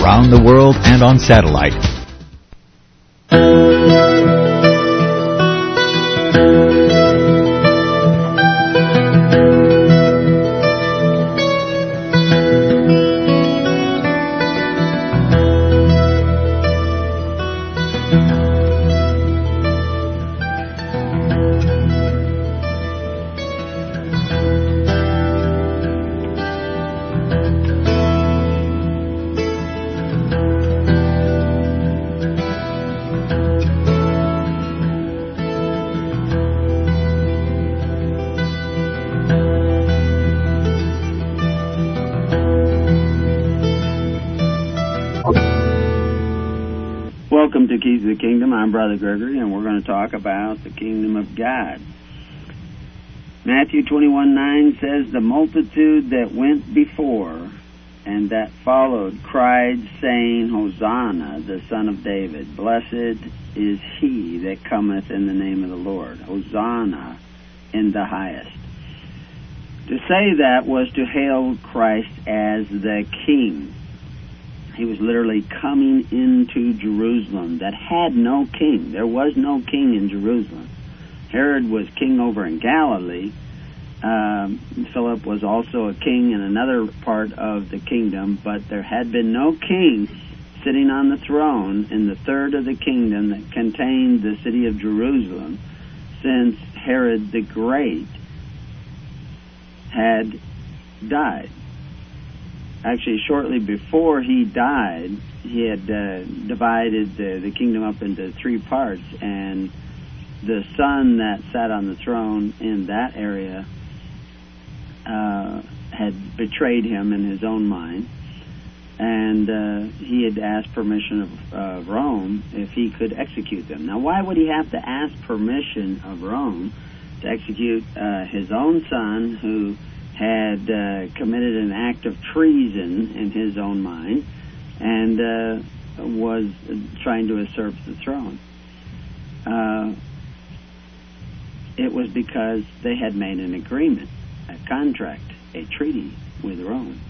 around the world and on satellite. Talk about the kingdom of God. Matthew 21 9 says, The multitude that went before and that followed cried, saying, Hosanna, the Son of David. Blessed is he that cometh in the name of the Lord. Hosanna in the highest. To say that was to hail Christ as the King. He was literally coming into Jerusalem that had no king. There was no king in Jerusalem. Herod was king over in Galilee. Um, Philip was also a king in another part of the kingdom, but there had been no king sitting on the throne in the third of the kingdom that contained the city of Jerusalem since Herod the Great had died actually shortly before he died, he had uh, divided the, the kingdom up into three parts, and the son that sat on the throne in that area uh, had betrayed him in his own mind, and uh, he had asked permission of Rome if he could execute them. Now, why would he have to ask permission of Rome to execute uh, his own son, who had uh, committed an act of treason in his own mind and uh, was trying to usurp the throne. Uh, it was because they had made an agreement, a contract, a treaty with Rome.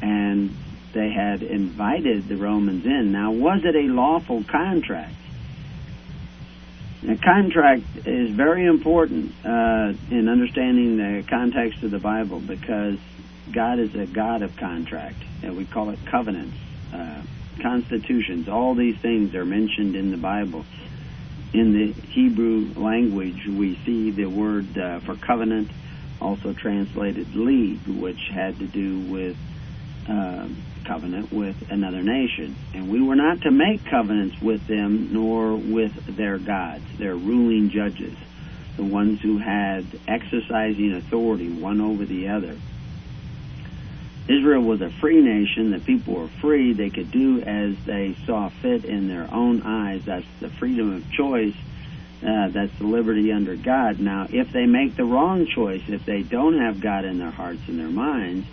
And they had invited the Romans in. Now, was it a lawful contract? A contract is very important uh, in understanding the context of the Bible because God is a God of contract, and we call it covenants, uh, constitutions. All these things are mentioned in the Bible. In the Hebrew language, we see the word uh, for covenant also translated league, which had to do with uh, covenant with another nation. And we were not to make covenants with them nor with their gods, their ruling judges, the ones who had exercising authority one over the other. Israel was a free nation. The people were free. They could do as they saw fit in their own eyes. That's the freedom of choice. Uh, that's the liberty under God. Now, if they make the wrong choice, if they don't have God in their hearts and their minds,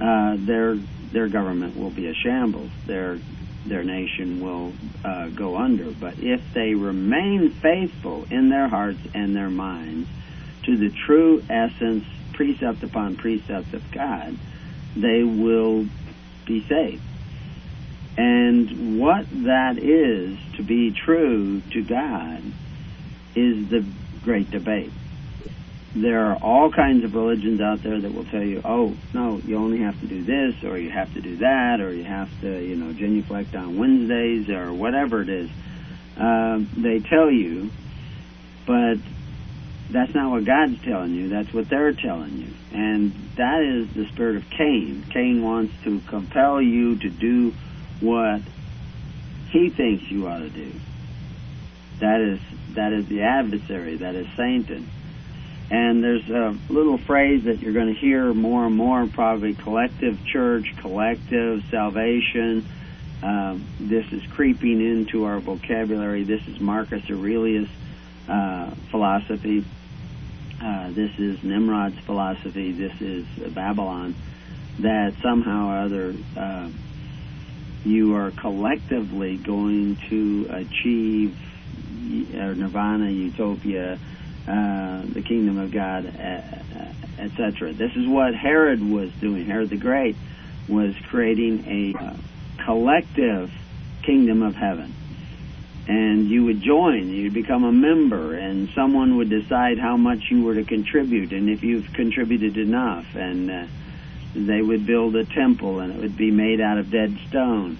uh, their their government will be a shambles. Their their nation will uh, go under. But if they remain faithful in their hearts and their minds to the true essence, precept upon precept of God, they will be saved. And what that is to be true to God is the great debate there are all kinds of religions out there that will tell you, oh, no, you only have to do this, or you have to do that, or you have to, you know, genuflect on Wednesdays, or whatever it is. Uh, they tell you, but that's not what God's telling you. That's what they're telling you. And that is the spirit of Cain. Cain wants to compel you to do what he thinks you ought to do. That is that is the adversary. That is Satan. And there's a little phrase that you're going to hear more and more, probably collective church, collective salvation. Um, this is creeping into our vocabulary. This is Marcus Aurelius' uh, philosophy. Uh, this is Nimrod's philosophy. This is Babylon. That somehow or other uh, you are collectively going to achieve uh, nirvana, utopia, uh, the kingdom of God, uh, etc. This is what Herod was doing, Herod the Great, was creating a uh, collective kingdom of heaven. And you would join, you'd become a member, and someone would decide how much you were to contribute, and if you've contributed enough, and uh, they would build a temple, and it would be made out of dead stone.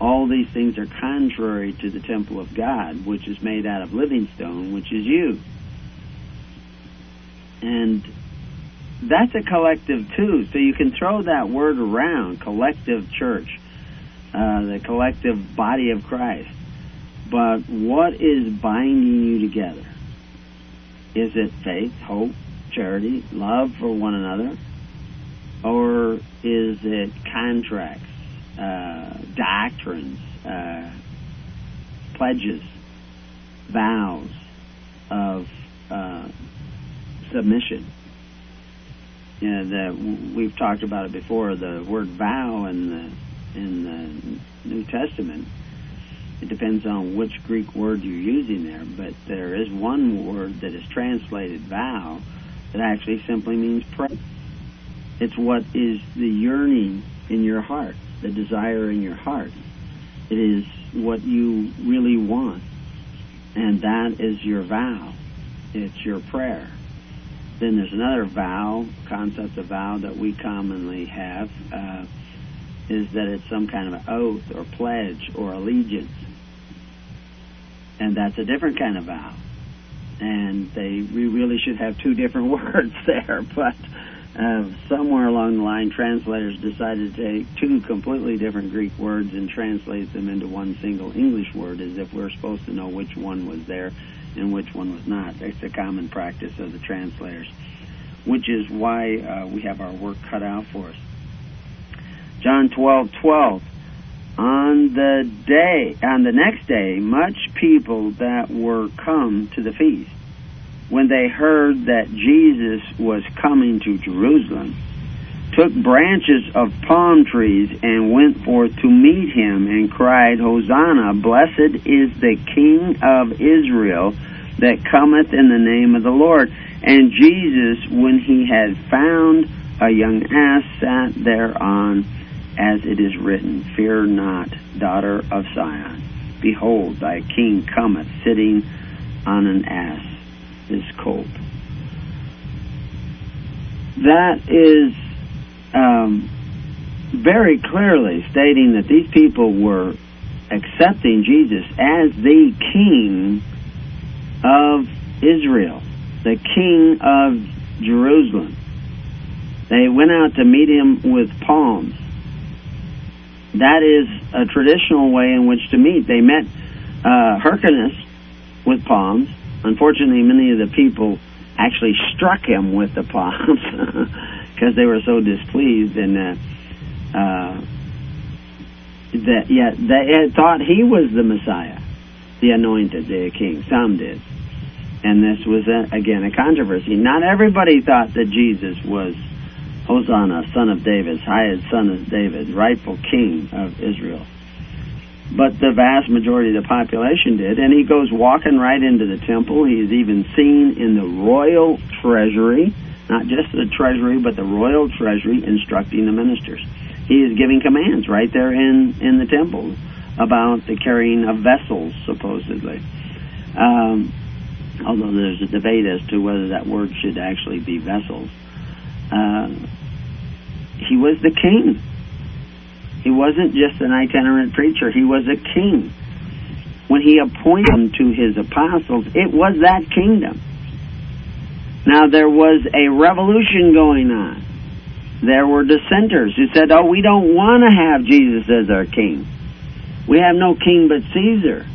All these things are contrary to the temple of God, which is made out of living stone, which is you. And that's a collective too. So you can throw that word around, collective church, uh, the collective body of Christ. But what is binding you together? Is it faith, hope, charity, love for one another? Or is it contracts, uh, doctrines, uh, pledges, vows of uh, submission? Know, the, uh, we've talked about it before. The word vow in the in the New Testament. It depends on which Greek word you're using there, but there is one word that is translated vow that actually simply means pray. It's what is the yearning in your heart, the desire in your heart. It is what you really want, and that is your vow. It's your prayer. Then there's another vow, concept of vow that we commonly have, uh, is that it's some kind of an oath or pledge or allegiance. And that's a different kind of vow. And they we really should have two different words there, but uh, somewhere along the line, translators decided to take two completely different Greek words and translate them into one single English word, as if we're supposed to know which one was there and which one was not. That's a common practice of the translators, which is why uh, we have our work cut out for us. John 12, 12. On the day, on the next day, much people that were come to the feast, when they heard that Jesus was coming to Jerusalem, took branches of palm trees and went forth to meet him and cried, Hosanna, blessed is the King of Israel that cometh in the name of the Lord. And Jesus, when he had found a young ass, sat thereon, as it is written, Fear not, daughter of Zion. Behold, thy king cometh, sitting on an ass, his colt. That is um, very clearly stating that these people were accepting Jesus as the king of Israel, the king of Jerusalem. They went out to meet him with palms. That is a traditional way in which to meet. They met uh, Hyrcanus with palms. Unfortunately, many of the people actually struck him with the palms because they were so displeased and uh, uh, that yet they thought he was the Messiah, the anointed, the king. Some did, and this was a, again a controversy. Not everybody thought that Jesus was Hosanna, son of David, highest son of David, rightful king of Israel. But the vast majority of the population did, and he goes walking right into the temple. He is even seen in the royal treasury, not just the treasury, but the royal treasury, instructing the ministers. He is giving commands right there in, in the temple about the carrying of vessels, supposedly. Um, although there's a debate as to whether that word should actually be vessels. Uh, he was the king. He wasn't just an itinerant preacher, he was a king. When he appointed them to his apostles, it was that kingdom. Now, there was a revolution going on. There were dissenters who said, Oh, we don't want to have Jesus as our king. We have no king but Caesar.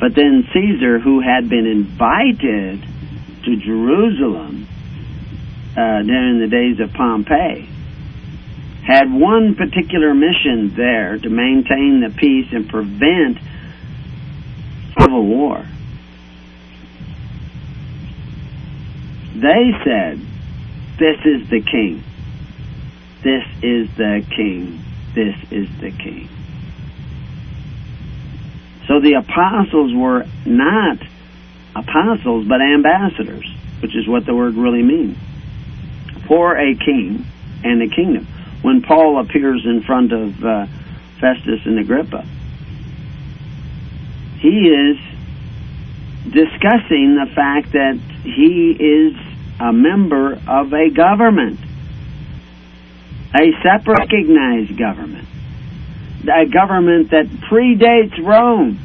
But then Caesar, who had been invited to Jerusalem uh, during the days of Pompey, had one particular mission there to maintain the peace and prevent civil war. They said, This is the king. This is the king. This is the king. So the apostles were not apostles, but ambassadors, which is what the word really means. For a king and a kingdom. when Paul appears in front of uh, Festus and Agrippa. He is discussing the fact that he is a member of a government, a separate recognized government, a government that predates Rome.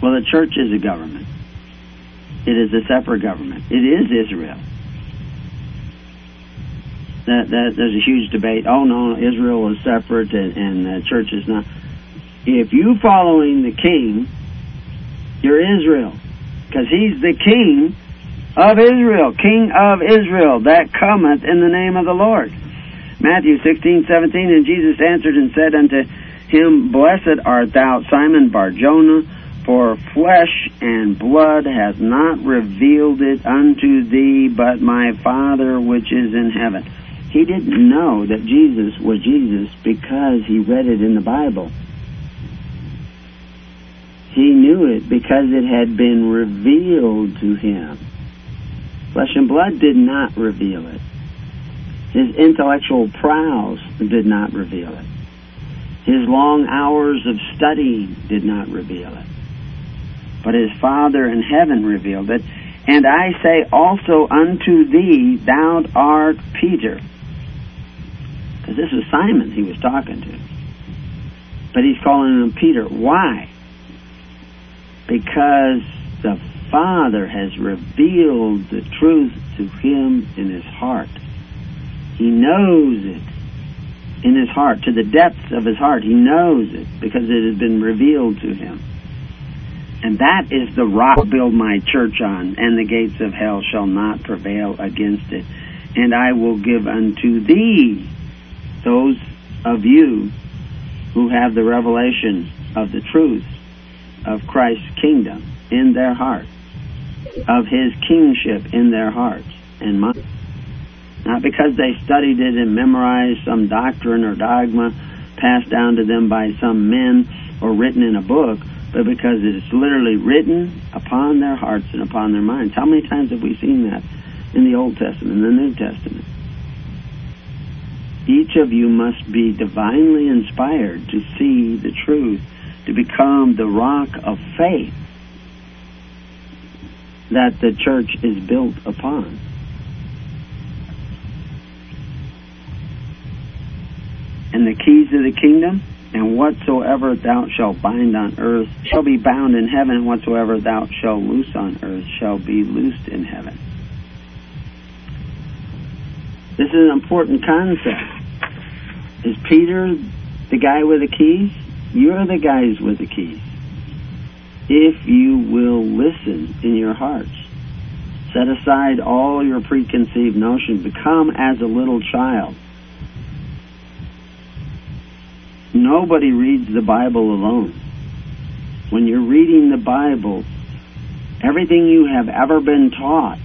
Well, the church is a government. It is a separate government. It is Israel. That, that there's a huge debate. Oh no, Israel is separate and, and the church is not. If you following the king, you're Israel, because he's the king of Israel, King of Israel, that cometh in the name of the Lord. Matthew 16, 17, and Jesus answered and said unto him, Blessed art thou, Simon Barjona, for flesh and blood has not revealed it unto thee, but my Father which is in heaven. He didn't know that Jesus was Jesus because he read it in the Bible. He knew it because it had been revealed to him. Flesh and blood did not reveal it. His intellectual prowess did not reveal it. His long hours of study did not reveal it. But his Father in heaven revealed it. And I say also unto thee, thou art Peter. Because this is Simon he was talking to. But he's calling him Peter. Why? Because the Father has revealed the truth to him in his heart. He knows it in his heart, to the depths of his heart. He knows it because it has been revealed to him. And that is the rock I build my church on, and the gates of hell shall not prevail against it. And I will give unto thee those of you who have the revelation of the truth of Christ's kingdom in their heart, of his kingship in their hearts and mind. Not because they studied it and memorized some doctrine or dogma passed down to them by some men or written in a book, but because it is literally written upon their hearts and upon their minds. How many times have we seen that in the Old Testament, in the New Testament? Each of you must be divinely inspired to see the truth, to become the rock of faith that the church is built upon. And the keys of the kingdom, and whatsoever thou shalt bind on earth shall be bound in heaven, and whatsoever thou shalt loose on earth shall be loosed in heaven. This is an important concept. Is Peter the guy with the keys? You're the guys with the keys. If you will listen in your hearts, set aside all your preconceived notions, become as a little child. Nobody reads the Bible alone. When you're reading the Bible, everything you have ever been taught,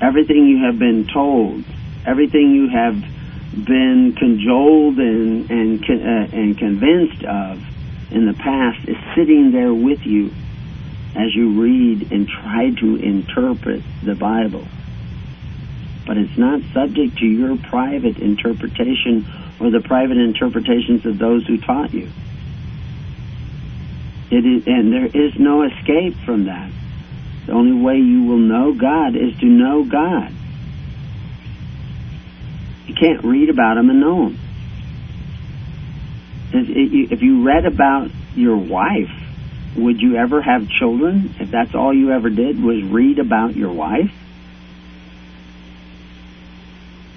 everything you have been told, everything you have been cajoled and and uh, and convinced of in the past is sitting there with you as you read and try to interpret the Bible. But it's not subject to your private interpretation or the private interpretations of those who taught you. It is, and there is no escape from that. The only way you will know God is to know God. You can't read about them and know them. If you read about your wife, would you ever have children if that's all you ever did was read about your wife?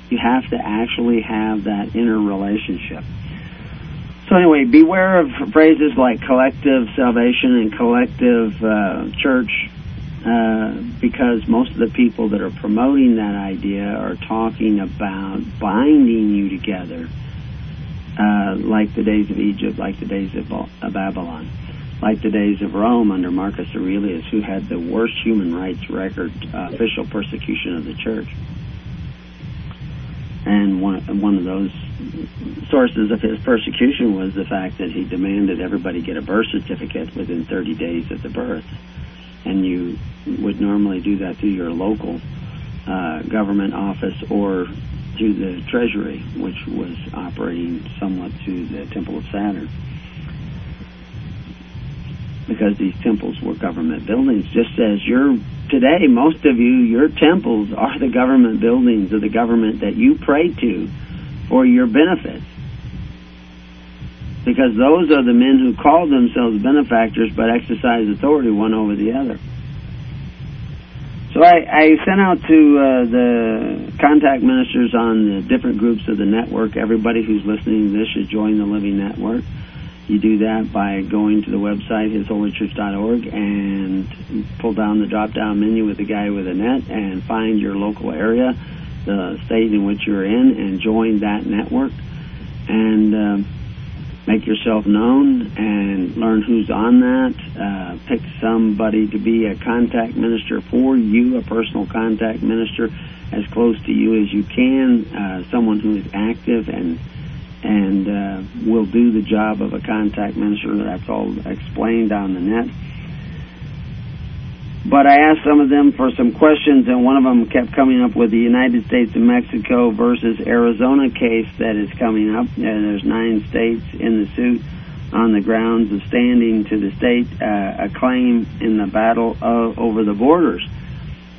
You have to actually have that inner relationship. So anyway, beware of phrases like collective salvation and collective uh, church, uh, because most of the people that are promoting that idea are talking about binding you together, uh, like the days of Egypt, like the days of, of Babylon, like the days of Rome under Marcus Aurelius, who had the worst human rights record, uh, official persecution of the church. And one one of those sources of his persecution was the fact that he demanded everybody get a birth certificate within 30 days of the birth, and you would normally do that through your local uh, government office or through the Treasury, which was operating somewhat through the Temple of Saturn. Because these temples were government buildings, just as your today, most of you, your temples are the government buildings of the government that you pray to for your benefits. Because those are the men who call themselves benefactors but exercise authority one over the other. So I, I sent out to uh, the contact ministers on the different groups of the network. Everybody who's listening to this should join the Living Network. You do that by going to the website, hisholytruth.org, and pull down the drop-down menu with the guy with a net and find your local area, the state in which you're in, and join that network. And uh, make yourself known and learn who's on that. Uh, pick somebody to be a contact minister for you, a personal contact minister, as close to you as you can. Uh, someone who is active and and uh, will do the job of a contact minister. That's all explained on the net. But I asked some of them for some questions, and one of them kept coming up with the United States and Mexico versus Arizona case that is coming up. And there's nine states in the suit on the grounds of standing to the state uh, a claim in the battle of, over the borders.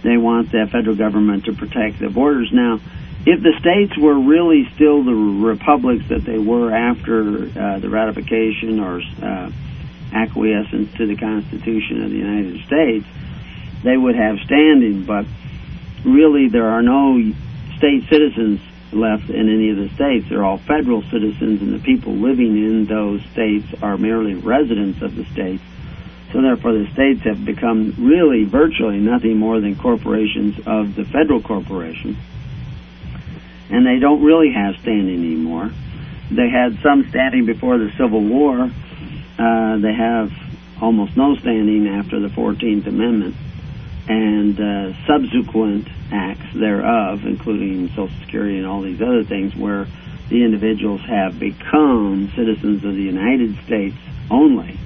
They want the federal government to protect the borders. Now, if the states were really still the republics that they were after uh, the ratification or uh, acquiescence to the Constitution of the United States, they would have standing. But really, there are no state citizens left in any of the states. They're all federal citizens, and the people living in those states are merely residents of the states. So therefore, the states have become really virtually nothing more than corporations of the federal corporation and they don't really have standing anymore. They had some standing before the Civil War. Uh, they have almost no standing after the 14th Amendment and uh, subsequent acts thereof, including Social Security and all these other things, where the individuals have become citizens of the United States only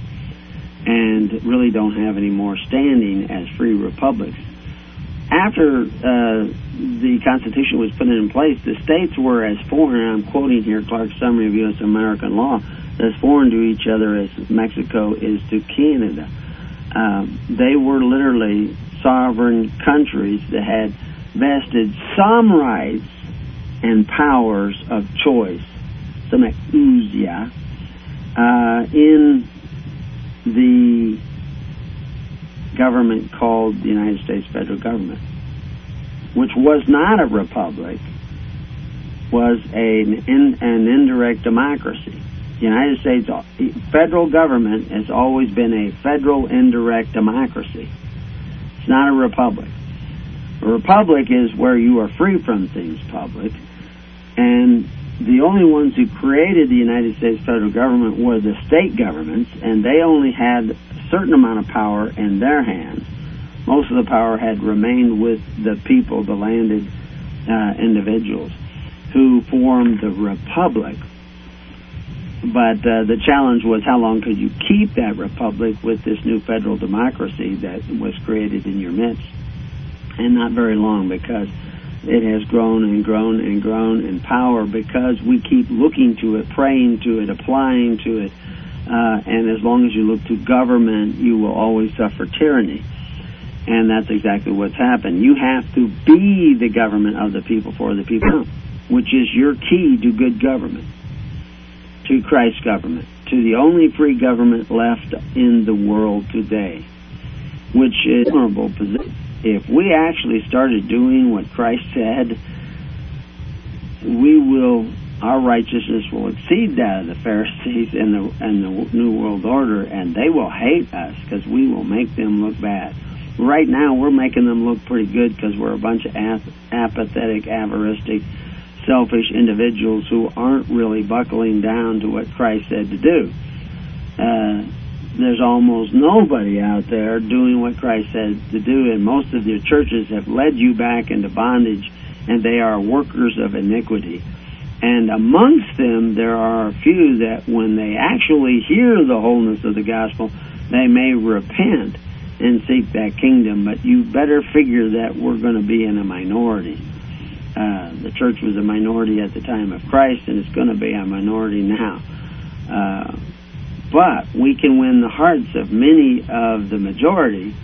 and really don't have any more standing as free republics after uh, the Constitution was put in place, the states were as foreign, I'm quoting here Clark's Summary of U.S. American Law, as foreign to each other as Mexico is to Canada. Um, they were literally sovereign countries that had vested some rights and powers of choice, some exousia, uh, in the government called the United States federal government, which was not a republic, was an, an indirect democracy. The United States federal government has always been a federal indirect democracy. It's not a republic. A republic is where you are free from things public, and the only ones who created the United States federal government were the state governments, and they only had a certain amount of power in their hands. Most of the power had remained with the people, the landed uh, individuals, who formed the republic. But uh, the challenge was how long could you keep that republic with this new federal democracy that was created in your midst? And not very long because it has grown and grown and grown in power because we keep looking to it, praying to it, applying to it. Uh, and as long as you look to government, you will always suffer tyranny. And that's exactly what's happened. You have to be the government of the people for the people, which is your key to good government, to Christ's government, to the only free government left in the world today, which is a vulnerable position if we actually started doing what Christ said, we will our righteousness will exceed that of the Pharisees and the and the New World Order, and they will hate us because we will make them look bad. Right now, we're making them look pretty good because we're a bunch of apathetic, avaristic, selfish individuals who aren't really buckling down to what Christ said to do. Uh, there's almost nobody out there doing what Christ said to do, and most of their churches have led you back into bondage, and they are workers of iniquity. And amongst them, there are a few that when they actually hear the wholeness of the gospel, they may repent and seek that kingdom. But you better figure that we're going to be in a minority. Uh, the church was a minority at the time of Christ, and it's going to be a minority now. Uh, but we can win the hearts of many of the majority,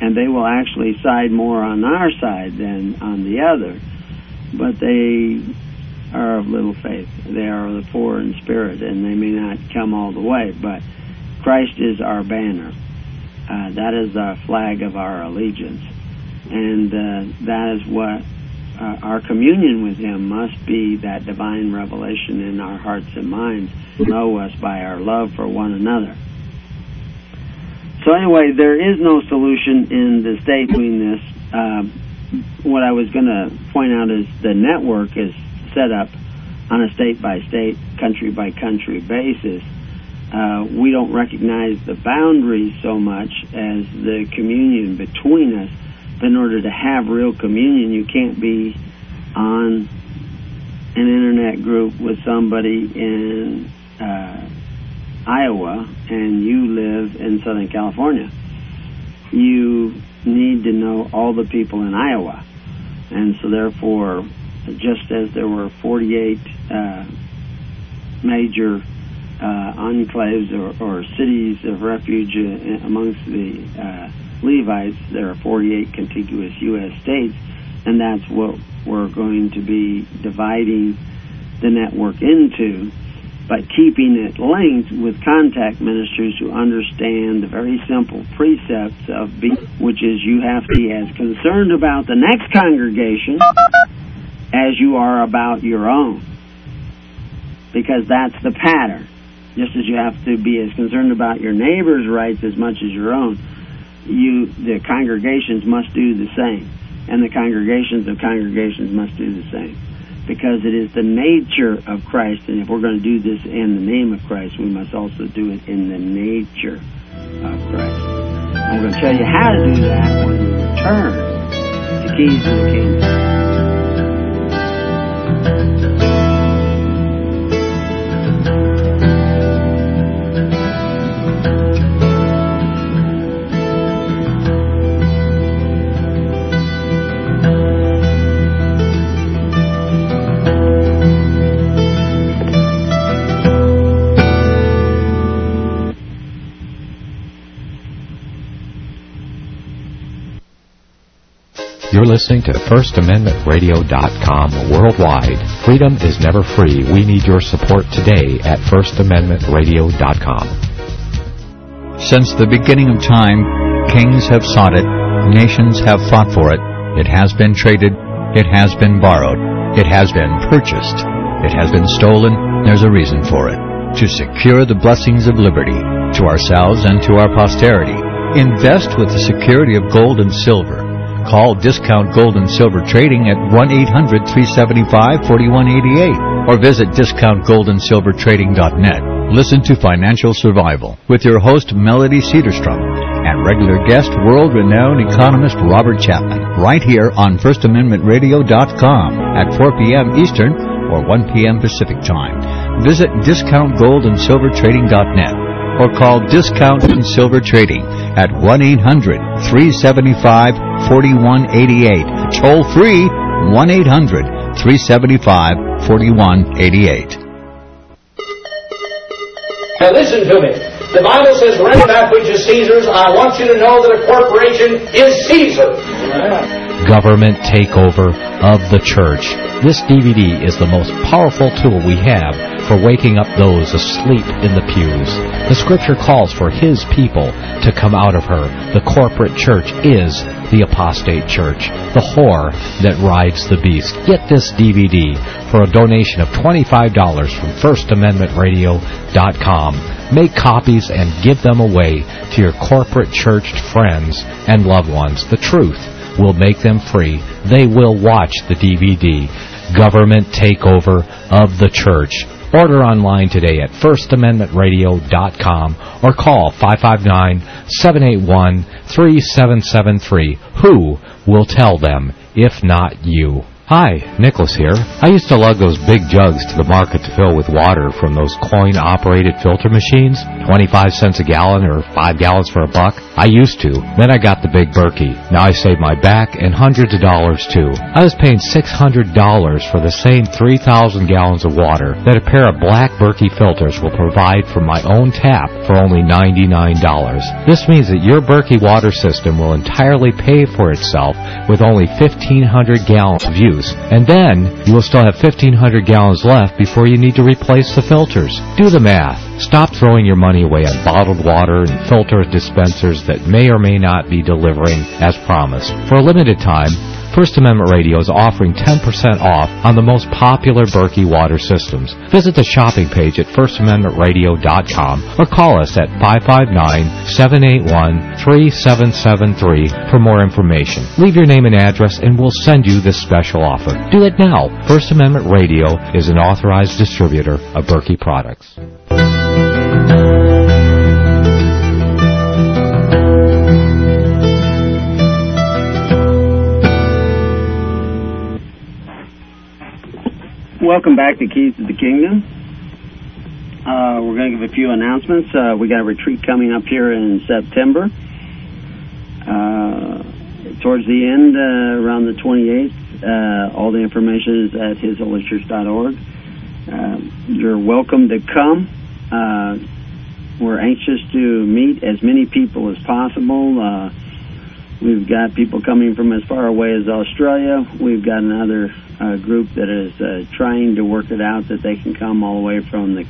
and they will actually side more on our side than on the other. But they are of little faith. They are the poor in spirit, and they may not come all the way. But Christ is our banner. Uh, that is the flag of our allegiance, and uh, that is what uh, our communion with Him must be that divine revelation in our hearts and minds, know us by our love for one another. So anyway, there is no solution in the state doing this. Uh, what I was going to point out is the network is set up on a state by state, country by country basis. Uh, we don't recognize the boundaries so much as the communion between us in order to have real communion, you can't be on an internet group with somebody in uh, Iowa and you live in Southern California. You need to know all the people in Iowa. And so, therefore, just as there were 48 uh, major uh, enclaves or, or, cities of refuge uh, amongst the uh, Levites, there are 48 contiguous U.S. states, and that's what we're going to be dividing the network into, but keeping it linked with contact ministers who understand the very simple precepts of being, which is you have to be as concerned about the next congregation as you are about your own. Because that's the pattern. Just as you have to be as concerned about your neighbor's rights as much as your own you the congregations must do the same, and the congregations of congregations must do the same, because it is the nature of Christ. And if we're going to do this in the name of Christ, we must also do it in the nature of Christ. I'm going to tell you how to do that when we return to Keys to the Kingdom. You're listening to FirstAmendmentRadio.com worldwide. Freedom is never free. We need your support today at FirstAmendmentRadio.com. Since the beginning of time, kings have sought it, nations have fought for it. It has been traded, it has been borrowed, it has been purchased, it has been stolen. There's a reason for it. To secure the blessings of liberty to ourselves and to our posterity, invest with the security of gold and silver Call Discount Gold and Silver Trading at 1-800-375-4188 or visit discountgoldandsilvertrading.net. Listen to Financial Survival with your host Melody Cedarstrom and regular guest world-renowned economist Robert Chapman right here on FirstAmendmentRadio.com at 4 p.m. Eastern or 1 p.m. Pacific Time. Visit discountgoldandsilvertrading.net or call Discount and Silver Trading at 1-800-375-4188. Toll free 1-800-375-4188. Now listen to me. The Bible says, render that which is Caesar's. I want you to know that a corporation is Caesar. Government takeover of the church. This DVD is the most powerful tool we have for waking up those asleep in the pews. The scripture calls for his people to come out of her. The corporate church is the apostate church, the whore that rides the beast. Get this DVD for a donation of $25 from FirstAmendmentRadio.com. Make copies and give them away to your corporate churched friends and loved ones. The truth will make them free. They will watch the DVD. Government Takeover of the Church. Order online today at firstamendmentradio.com or call 559-781-3773. Who will tell them if not you? Hi, Nicholas here. I used to lug those big jugs to the market to fill with water from those coin-operated filter machines, 25 cents a gallon or 5 gallons for a buck. I used to. Then I got the big Berkey. Now I save my back and hundreds of dollars too. I was paying $600 for the same 3,000 gallons of water that a pair of black Berkey filters will provide from my own tap for only $99. This means that your Berkey water system will entirely pay for itself with only 1,500 gallons of use and then you will still have 1,500 gallons left before you need to replace the filters. Do the math. Stop throwing your money away on bottled water and filter dispensers that may or may not be delivering as promised. For a limited time, First Amendment Radio is offering 10% off on the most popular Berkey water systems. Visit the shopping page at firstamendmentradio.com or call us at 559-781-3773 for more information. Leave your name and address and we'll send you this special offer. Do it now. First Amendment Radio is an authorized distributor of Berkey products. Welcome back to Keys to the Kingdom. Uh, we're going to give a few announcements. Uh, we got a retreat coming up here in September. Uh, towards the end, uh, around the 28th, uh, all the information is at hisholychurch.org. Uh, you're welcome to come. we're anxious to meet as many people as possible. We've got people coming from as far away as Australia. We've got another uh, group that is uh, trying to work it out that they can come all the way from the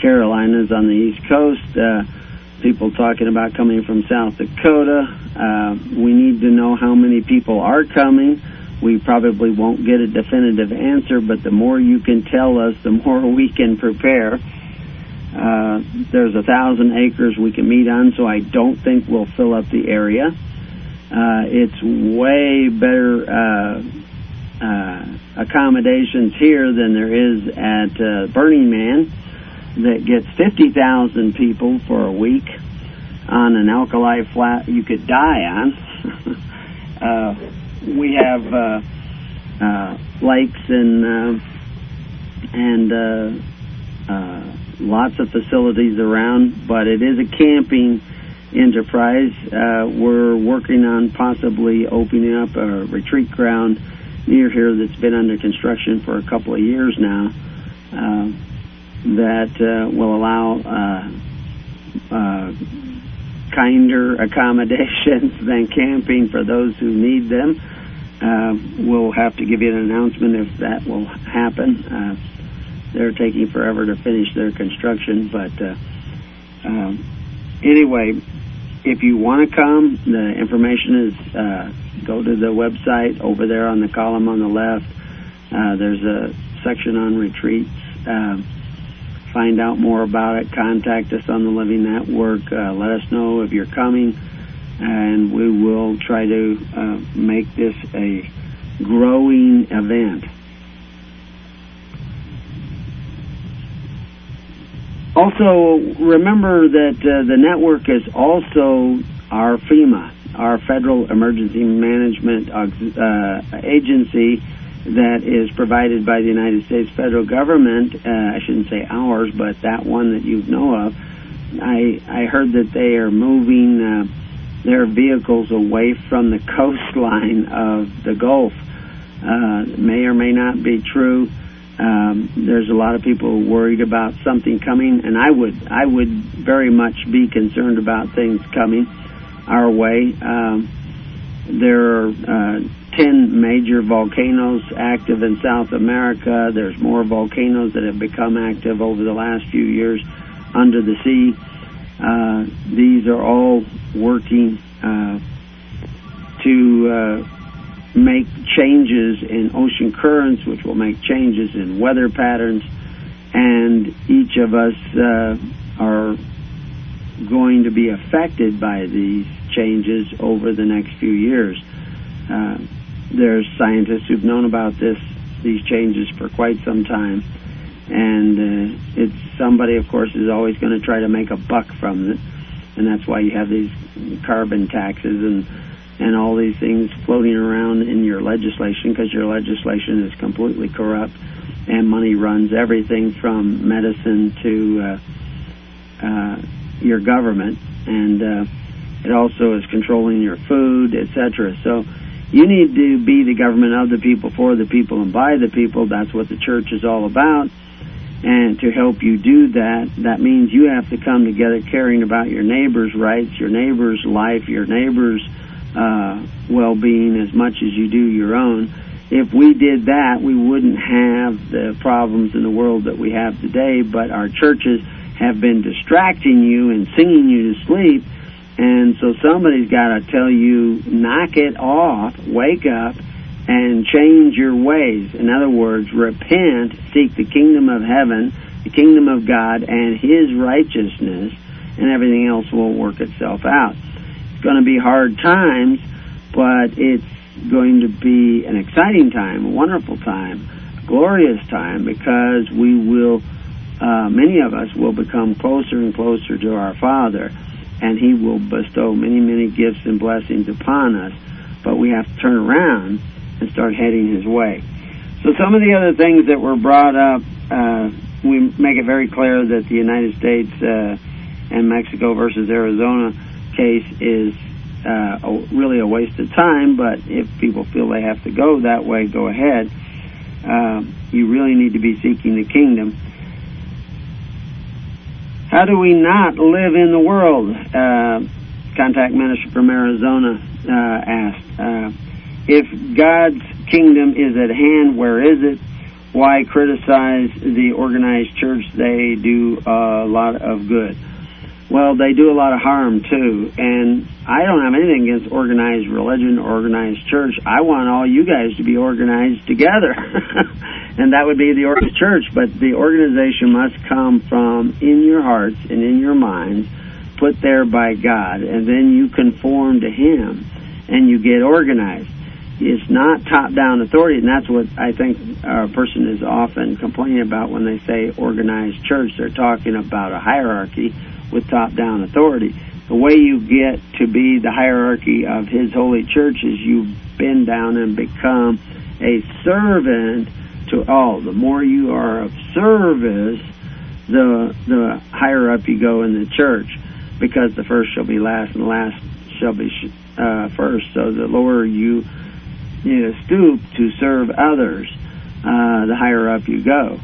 Carolinas on the East Coast. Uh, people talking about coming from South Dakota. Uh, we need to know how many people are coming. We probably won't get a definitive answer, but the more you can tell us, the more we can prepare. Uh, there's a thousand acres we can meet on, so I don't think we'll fill up the area. Uh, it's way better uh, accommodations here than there is at uh, Burning Man that gets 50,000 people for a week on an alkali flat you could die on. uh, we have uh, uh, lakes and uh, and uh, uh, lots of facilities around, but it is a camping enterprise. Uh, we're working on possibly opening up a retreat ground near here that's been under construction for a couple of years now uh, that uh, will allow uh, uh, kinder accommodations than camping for those who need them. Uh, we'll have to give you an announcement if that will happen. Uh, they're taking forever to finish their construction, but uh, um, anyway, if you want to come, the information is go to the website over there on the column on the left. Uh, there's a section on retreats. Uh, find out more about it. Contact us on the Living Network. Uh, let us know if you're coming, and we will try to uh, make this a growing event. Also, remember that uh, the network is also our FEMA, our Federal Emergency Management uh, Agency that is provided by the United States federal government. Uh, I shouldn't say ours, but that one that you know of. I I heard that they are moving uh, their vehicles away from the coastline of the Gulf. Uh, may or may not be true. Um, there's a lot of people worried about something coming, and I would I would very much be concerned about things coming our way. Um, there are uh, ten major volcanoes active in South America. There's more volcanoes that have become active over the last few years under the sea. Uh, these are all working uh, to uh, make changes in ocean currents, which will make changes in weather patterns, and each of us uh, are going to be affected by these changes over the next few years. Uh, there's scientists who've known about this, these changes for quite some time, and uh, it's somebody, of course, is always going to try to make a buck from it, and that's why you have these carbon taxes and and all these things floating around in your legislation because your legislation is completely corrupt and money runs everything from medicine to uh, uh, your government and uh, it also is controlling your food, etc. So you need to be the government of the people, for the people, and by the people. That's what the church is all about. And to help you do that, that means you have to come together caring about your neighbor's rights, your neighbor's life, your neighbor's uh, well-being as much as you do your own. If we did that, we wouldn't have the problems in the world that we have today, but our churches have been distracting you and singing you to sleep and so somebody's got to tell you, knock it off, wake up, and change your ways. In other words, repent, seek the kingdom of heaven, the kingdom of God, and His righteousness, and everything else will work itself out. It's going to be hard times, but it's going to be an exciting time, a wonderful time, a glorious time, because we will, uh, many of us will become closer and closer to our Father and He will bestow many, many gifts and blessings upon us. But we have to turn around and start heading His way. So some of the other things that were brought up, uh, we make it very clear that the United States uh, and Mexico versus Arizona case is uh, a, really a waste of time. But if people feel they have to go that way, go ahead. Uh, you really need to be seeking the kingdom how do we not live in the world? Uh, contact minister from Arizona uh, asked. Uh, if God's kingdom is at hand, where is it? Why criticize the organized church? They do a lot of good. Well, they do a lot of harm too, and I don't have anything against organized religion, organized church. I want all you guys to be organized together. and that would be the organized church. But the organization must come from in your hearts and in your minds, put there by God, and then you conform to Him, and you get organized. It's not top-down authority, and that's what I think a person is often complaining about when they say organized church. They're talking about a hierarchy with top-down authority. The way you get to be the hierarchy of His holy church is you bend down and become a servant to all. The more you are of service, the the higher up you go in the church, because the first shall be last and the last shall be uh, first. So the lower you you know, stoop to serve others, uh, the higher up you go.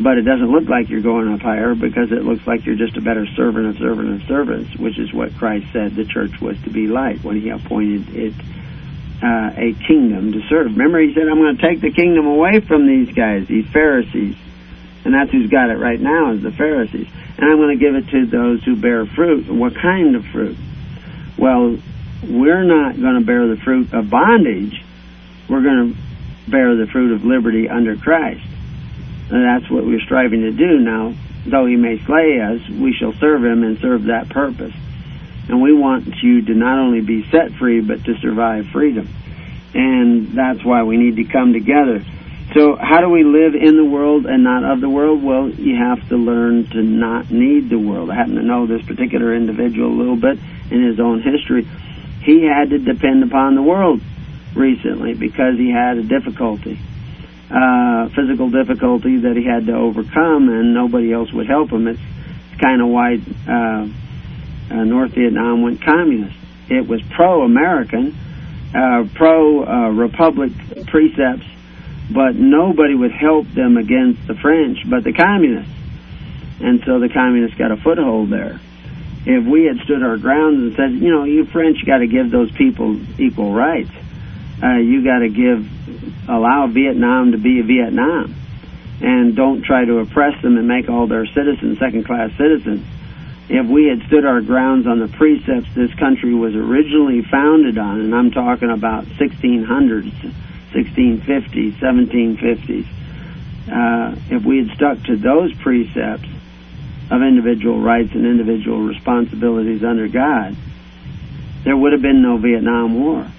But it doesn't look like you're going up higher because it looks like you're just a better servant of servant of servants, which is what Christ said the church was to be like when he appointed it uh, a kingdom to serve. Remember, he said, I'm going to take the kingdom away from these guys, these Pharisees. And that's who's got it right now is the Pharisees. And I'm going to give it to those who bear fruit. What kind of fruit? Well, we're not going to bear the fruit of bondage. We're going to bear the fruit of liberty under Christ. And that's what we're striving to do now. Though he may slay us, we shall serve him and serve that purpose. And we want you to not only be set free, but to survive freedom. And that's why we need to come together. So how do we live in the world and not of the world? Well, you have to learn to not need the world. I happen to know this particular individual a little bit in his own history. He had to depend upon the world recently because he had a difficulty, uh, physical difficulty that he had to overcome, and nobody else would help him. It's, kind of why uh, uh, North Vietnam went communist. It was pro-American, uh, pro-republic uh, precepts, but nobody would help them against the French but the communists. And so the communists got a foothold there. If we had stood our ground and said, you know, you French got to give those people equal rights. Uh, you got to give, allow Vietnam to be Vietnam. And don't try to oppress them and make all their citizens second-class citizens if we had stood our grounds on the precepts this country was originally founded on, and I'm talking about 1600s, 1650s, 1750s, uh, if we had stuck to those precepts of individual rights and individual responsibilities under God, there would have been no Vietnam War.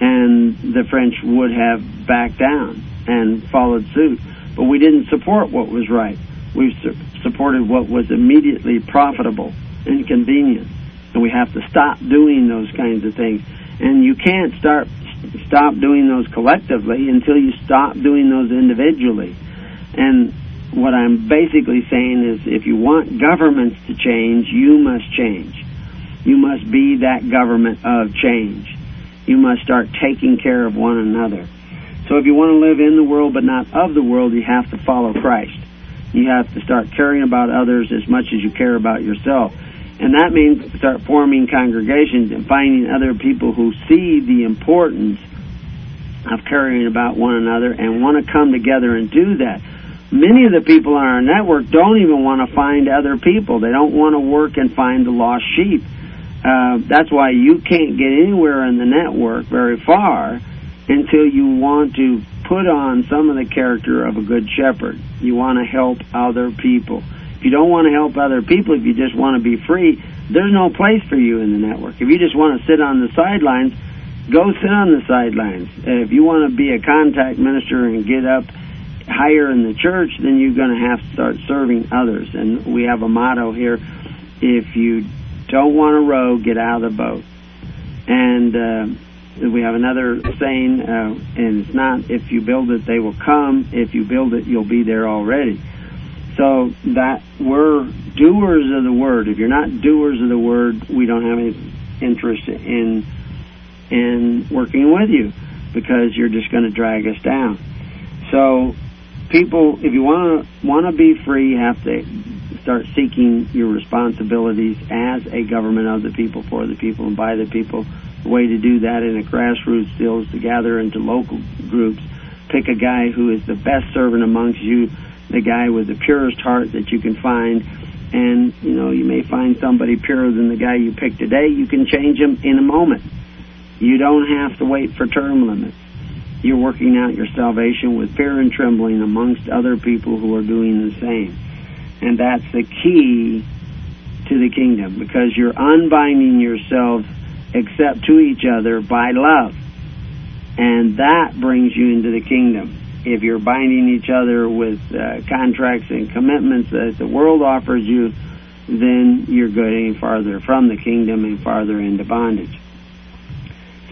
And the French would have backed down and followed suit. But we didn't support what was right. We supported what was immediately profitable and convenient. And we have to stop doing those kinds of things And you can't start stop doing those collectively until you stop doing those individually. And what I'm basically saying is if you want governments to change, you must change. You must be that government of change. You must start taking care of one another. So if you want to live in the world but not of the world, you have to follow Christ. You have to start caring about others as much as you care about yourself. And that means start forming congregations and finding other people who see the importance of caring about one another and want to come together and do that. Many of the people on our network don't even want to find other people. They don't want to work and find the lost sheep. Uh, that's why you can't get anywhere in the network very far until you want to put on some of the character of a good shepherd. You want to help other people. If you don't want to help other people, if you just want to be free, there's no place for you in the network. If you just want to sit on the sidelines, go sit on the sidelines. If you want to be a contact minister and get up higher in the church, then you're going to have to start serving others. And we have a motto here: if you don't want to row, get out of the boat. And uh, we have another saying, uh, and it's not if you build it, they will come. If you build it, you'll be there already. So that we're doers of the word. If you're not doers of the word, we don't have any interest in in working with you because you're just going to drag us down. So people, if you want to want to be free, you have to start seeking your responsibilities as a government of the people, for the people, and by the people the way to do that in a grassroots deal is to gather into local groups. Pick a guy who is the best servant amongst you, the guy with the purest heart that you can find. And, you know, you may find somebody purer than the guy you picked today. You can change him in a moment. You don't have to wait for term limits. You're working out your salvation with fear and trembling amongst other people who are doing the same. And that's the key to the kingdom because you're unbinding yourself except to each other by love. And that brings you into the kingdom. If you're binding each other with uh, contracts and commitments that the world offers you, then you're getting farther from the kingdom and farther into bondage.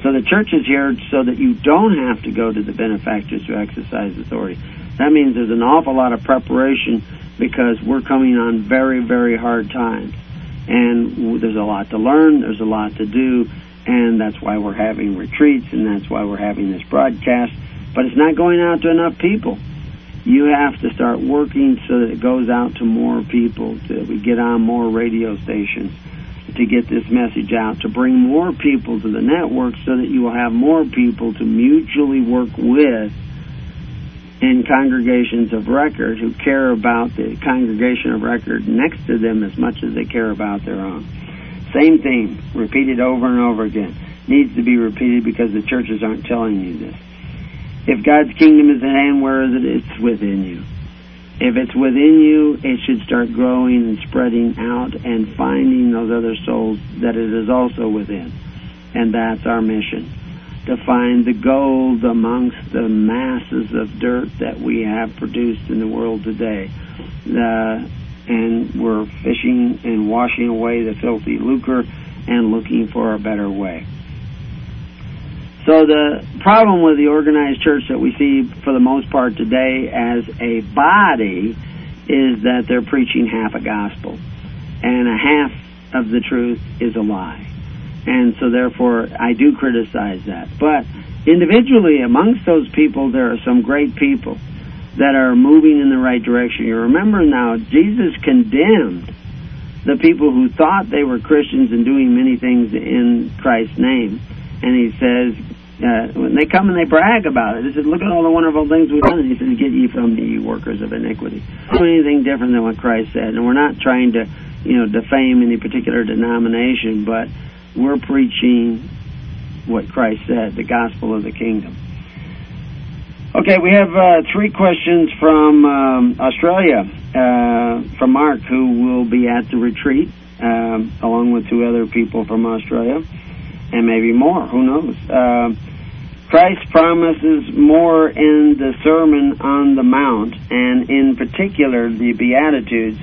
So the church is here so that you don't have to go to the benefactors to exercise authority. That means there's an awful lot of preparation because we're coming on very, very hard times and there's a lot to learn, there's a lot to do, and that's why we're having retreats, and that's why we're having this broadcast. But it's not going out to enough people. You have to start working so that it goes out to more people, to we get on more radio stations, to get this message out, to bring more people to the network so that you will have more people to mutually work with in congregations of record who care about the congregation of record next to them as much as they care about their own. Same thing, repeated over and over again. Needs to be repeated because the churches aren't telling you this. If God's kingdom is at hand, where is it? It's within you. If it's within you, it should start growing and spreading out and finding those other souls that it is also within. And that's our mission to find the gold amongst the masses of dirt that we have produced in the world today. Uh, and we're fishing and washing away the filthy lucre and looking for a better way. So the problem with the organized church that we see for the most part today as a body is that they're preaching half a gospel and a half of the truth is a lie and so therefore I do criticize that. But individually, amongst those people, there are some great people that are moving in the right direction. You remember now, Jesus condemned the people who thought they were Christians and doing many things in Christ's name. And he says, uh, when they come and they brag about it, he said, look at all the wonderful things we've done. And he says, get ye from me, you workers of iniquity. Do anything different than what Christ said. And we're not trying to, you know, defame any particular denomination, but we're preaching what Christ said, the gospel of the kingdom. Okay, we have uh, three questions from um, Australia, uh, from Mark, who will be at the retreat, um, along with two other people from Australia, and maybe more, who knows. Uh, Christ promises more in the Sermon on the Mount, and in particular the Beatitudes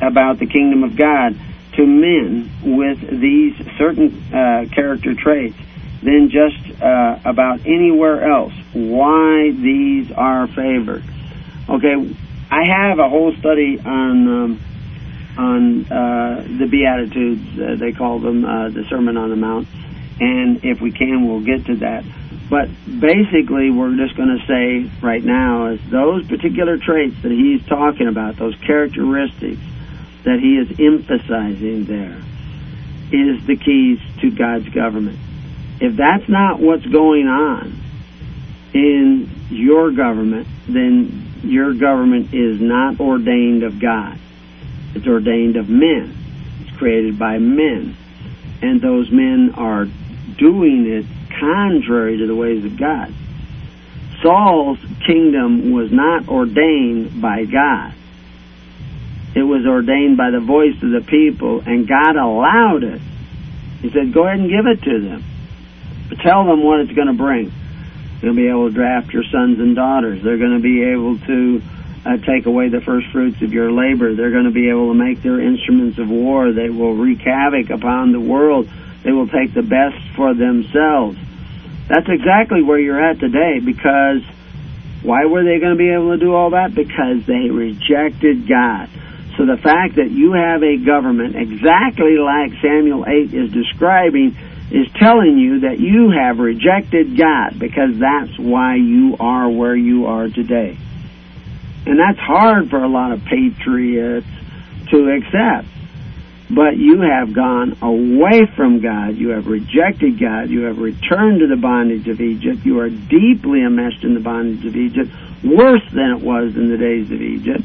about the kingdom of God to men with these certain uh, character traits than just uh, about anywhere else. Why these are favored? Okay, I have a whole study on um, on uh, the Beatitudes. Uh, they call them uh, the Sermon on the Mount, and if we can, we'll get to that. But basically, we're just going to say right now is those particular traits that he's talking about, those characteristics that he is emphasizing there, is the keys to God's government. If that's not what's going on in your government, then your government is not ordained of God. It's ordained of men. It's created by men. And those men are doing it contrary to the ways of God. Saul's kingdom was not ordained by God. It was ordained by the voice of the people, and God allowed it. He said, Go ahead and give it to them. But tell them what it's going to bring. They'll be able to draft your sons and daughters. They're going to be able to uh, take away the first fruits of your labor. They're going to be able to make their instruments of war. They will wreak havoc upon the world. They will take the best for themselves. That's exactly where you're at today because why were they going to be able to do all that? Because they rejected God. So the fact that you have a government exactly like Samuel 8 is describing is telling you that you have rejected God because that's why you are where you are today. And that's hard for a lot of patriots to accept. But you have gone away from God. You have rejected God. You have returned to the bondage of Egypt. You are deeply enmeshed in the bondage of Egypt, worse than it was in the days of Egypt.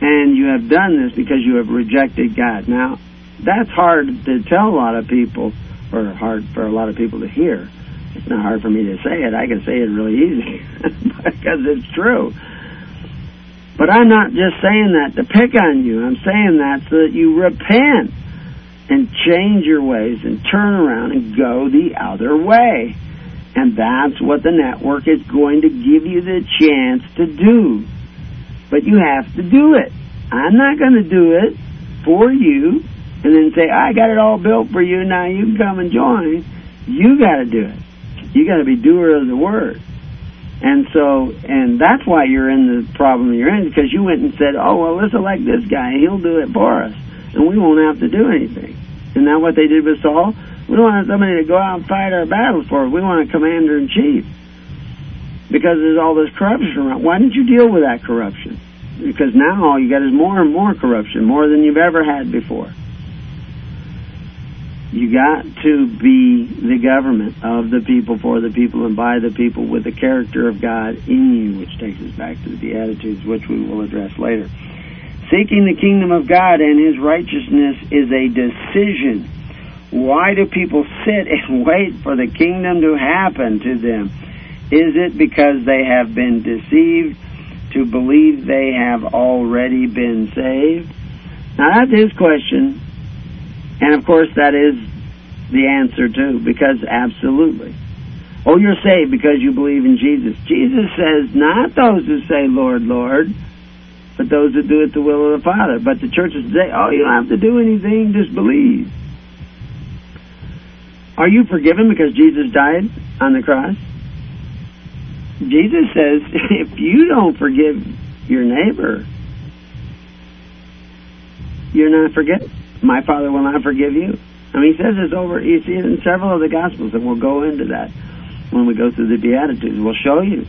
And you have done this because you have rejected God. Now, that's hard to tell a lot of people or hard for a lot of people to hear. It's not hard for me to say it. I can say it really easy because it's true. But I'm not just saying that to pick on you. I'm saying that so that you repent and change your ways and turn around and go the other way. And that's what the network is going to give you the chance to do. But you have to do it. I'm not going to do it for you and then say, I got it all built for you, now you can come and join. You got to do it. You got to be doer of the word. And so, and that's why you're in the problem you're in, because you went and said, oh, well, let's elect this guy, he'll do it for us, and we won't have to do anything. Isn't that what they did with Saul? We don't want somebody to go out and fight our battles for us. We want a commander in chief. Because there's all this corruption around. Why didn't you deal with that corruption? Because now all you got is more and more corruption, more than you've ever had before. You got to be the government of the people, for the people, and by the people with the character of God in you, which takes us back to the Beatitudes, which we will address later. Seeking the kingdom of God and His righteousness is a decision. Why do people sit and wait for the kingdom to happen to them? Is it because they have been deceived to believe they have already been saved? Now that's his question. And of course, that is the answer too, because absolutely. Oh, you're saved because you believe in Jesus. Jesus says, not those who say, Lord, Lord, but those who do it the will of the Father. But the churches say, oh, you don't have to do anything, just believe. Are you forgiven because Jesus died on the cross? Jesus says, if you don't forgive your neighbor, you're not forgiven my Father will not forgive you. I mean, he says this over, you see it in several of the Gospels, and we'll go into that when we go through the Beatitudes. We'll show you.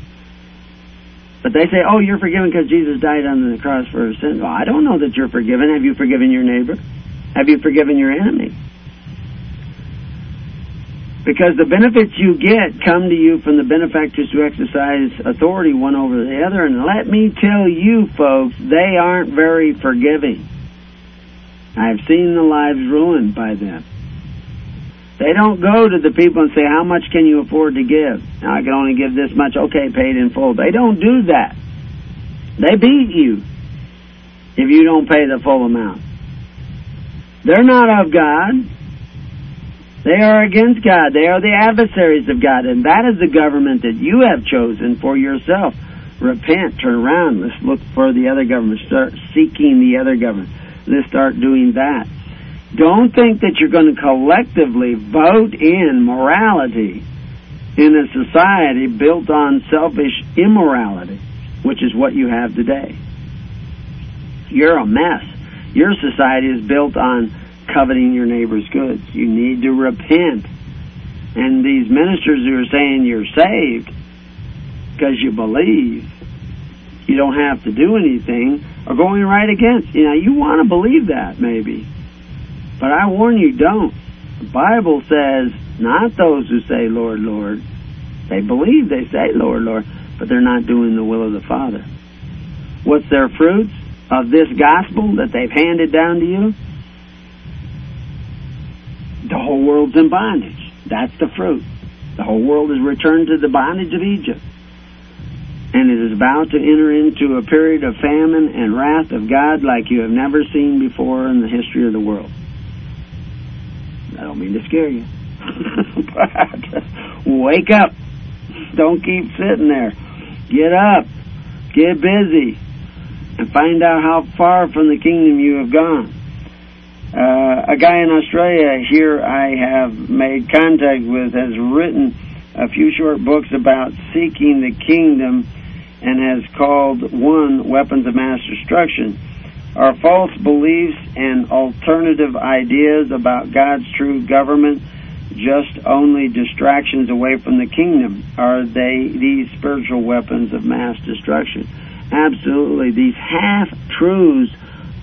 But they say, oh, you're forgiven because Jesus died on the cross for sins. Well, I don't know that you're forgiven. Have you forgiven your neighbor? Have you forgiven your enemy? Because the benefits you get come to you from the benefactors who exercise authority one over the other. And let me tell you, folks, they aren't very forgiving. I've seen the lives ruined by them. They don't go to the people and say, how much can you afford to give? Now, I can only give this much. Okay, paid in full. They don't do that. They beat you if you don't pay the full amount. They're not of God. They are against God. They are the adversaries of God. And that is the government that you have chosen for yourself. Repent, turn around. Let's look for the other government. Start seeking the other government to start doing that. Don't think that you're going to collectively vote in morality in a society built on selfish immorality, which is what you have today. You're a mess. Your society is built on coveting your neighbor's goods. You need to repent. And these ministers who are saying you're saved because you believe, you don't have to do anything, are going right against. You know, you want to believe that maybe. But I warn you, don't. The Bible says, not those who say, Lord, Lord. They believe, they say, Lord, Lord, but they're not doing the will of the Father. What's their fruits of this gospel that they've handed down to you? The whole world's in bondage. That's the fruit. The whole world is returned to the bondage of Egypt. And it is about to enter into a period of famine and wrath of God like you have never seen before in the history of the world. I don't mean to scare you. but wake up. Don't keep sitting there. Get up. Get busy. And find out how far from the kingdom you have gone. Uh, a guy in Australia here I have made contact with has written a few short books about seeking the kingdom and has called one Weapons of Mass Destruction. Are false beliefs and alternative ideas about God's true government just only distractions away from the kingdom? Are they these spiritual weapons of mass destruction? Absolutely. These half truths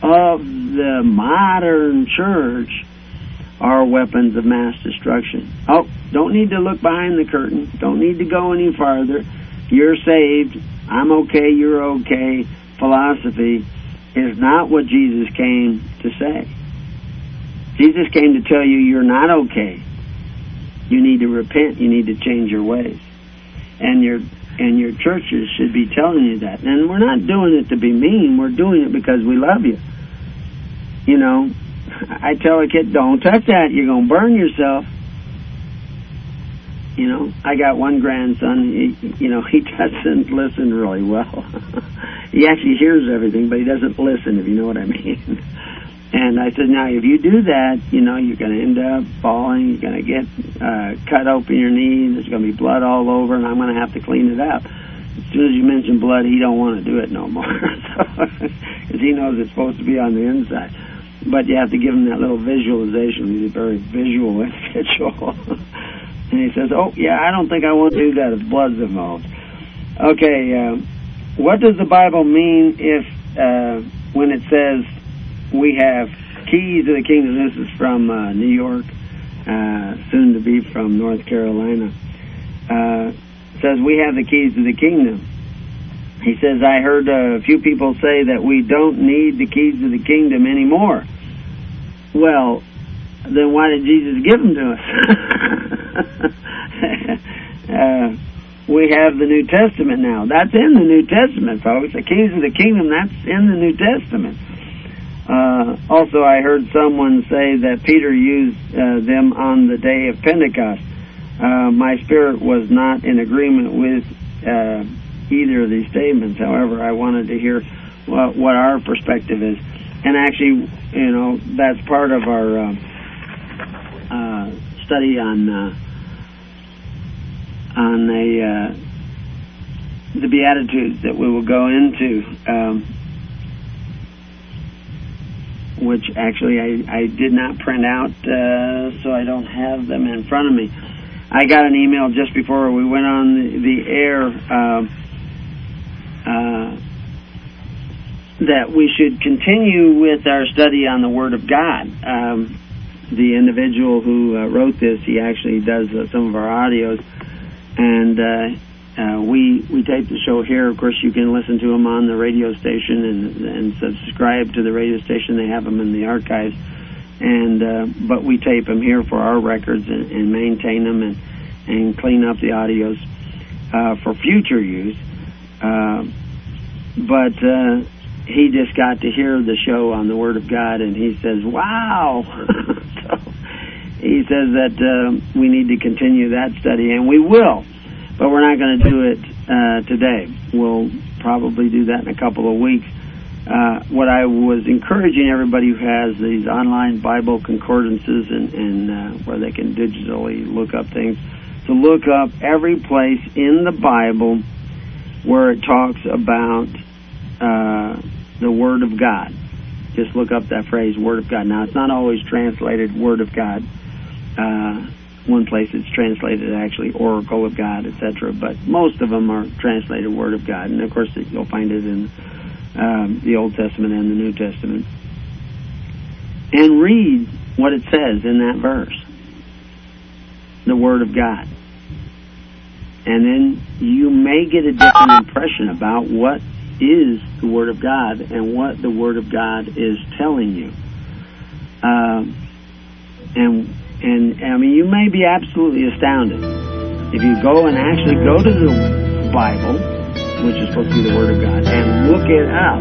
of the modern church are weapons of mass destruction. Oh, don't need to look behind the curtain. Don't need to go any farther. You're saved. I'm okay. You're okay. Philosophy is not what Jesus came to say. Jesus came to tell you you're not okay. You need to repent. You need to change your ways. And your and your churches should be telling you that. And we're not doing it to be mean. We're doing it because we love you. You know, I tell a kid, don't touch that. You're going to burn yourself. You know, I got one grandson. He, you know, he doesn't listen really well. he actually hears everything, but he doesn't listen. If you know what I mean. And I said, now if you do that, you know, you're going to end up falling. You're going to get uh, cut open your knee. There's going to be blood all over, and I'm going to have to clean it up. As soon as you mention blood, he don't want to do it no more, because he knows it's supposed to be on the inside. But you have to give him that little visualization. He's a very visual individual. And he says, "Oh yeah, I don't think I want to do that if blood's involved." Okay, uh, what does the Bible mean if uh, when it says we have keys to the kingdom. This is from uh, New York, uh, soon to be from North Carolina. Uh, says we have the keys to the kingdom. He says I heard a few people say that we don't need the keys to the kingdom anymore. Well, then why did Jesus give them to us? uh, we have the New Testament now. That's in the New Testament, folks. The keys of the kingdom, that's in the New Testament. Uh, also, I heard someone say that Peter used uh, them on the day of Pentecost. Uh, my spirit was not in agreement with uh, either of these statements. However, I wanted to hear what, what our perspective is. And actually, you know, that's part of our uh, uh, study on on the the Beatitudes that we will go into. Um, which actually I, I did not print out, uh, so I don't have them in front of me. I got an email just before we went on the, the air uh, uh, that we should continue with our study on the Word of God. Um, the individual who uh, wrote this, he actually does uh, some of our audios, and uh, uh, we we tape the show here. Of course, you can listen to them on the radio station and and subscribe to the radio station. They have them in the archives, and uh, but we tape them here for our records and, and maintain them and and clean up the audios uh, for future use. Uh, but uh, he just got to hear the show on the Word of God, and he says, "Wow!" so he says that uh, we need to continue that study, and we will but we're not going to do it uh, today. We'll probably do that in a couple of weeks. Uh, what I was encouraging everybody who has these online Bible concordances and, and uh, where they can digitally look up things, to look up every place in the Bible where it talks about uh, the Word of God. Just look up that phrase, Word of God. Now, it's not always translated Word of God. Uh, one place it's translated actually Oracle of God, etc. But most of them are translated Word of God, and of course you'll find it in um, the Old Testament and the New Testament. And read what it says in that verse, the Word of God, and then you may get a different impression about what is the Word of God and what the Word of God is telling you. Um, and and I mean, you may be absolutely astounded if you go and actually go to the Bible, which is supposed to be the Word of God, and look it up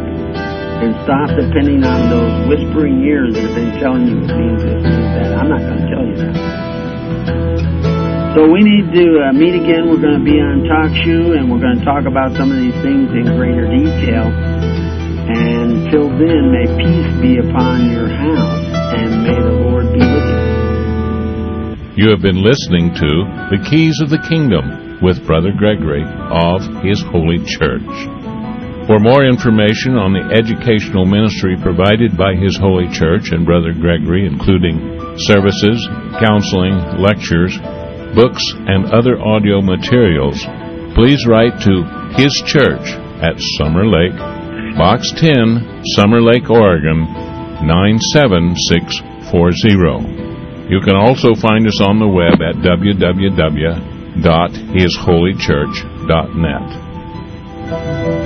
and stop depending on those whispering ears that have been telling you it means this, means that. I'm not going to tell you that. So we need to uh, meet again. We're going to be on TalkShoe, and we're going to talk about some of these things in greater detail. And till then, may peace be upon your house, and may the Lord be with you. You have been listening to The Keys of the Kingdom with Brother Gregory of His Holy Church. For more information on the educational ministry provided by His Holy Church and Brother Gregory, including services, counseling, lectures, books, and other audio materials, please write to His Church at Summer Lake, Box 10, Summer Lake, Oregon 97640. You can also find us on the web at www.hisholychurch.net.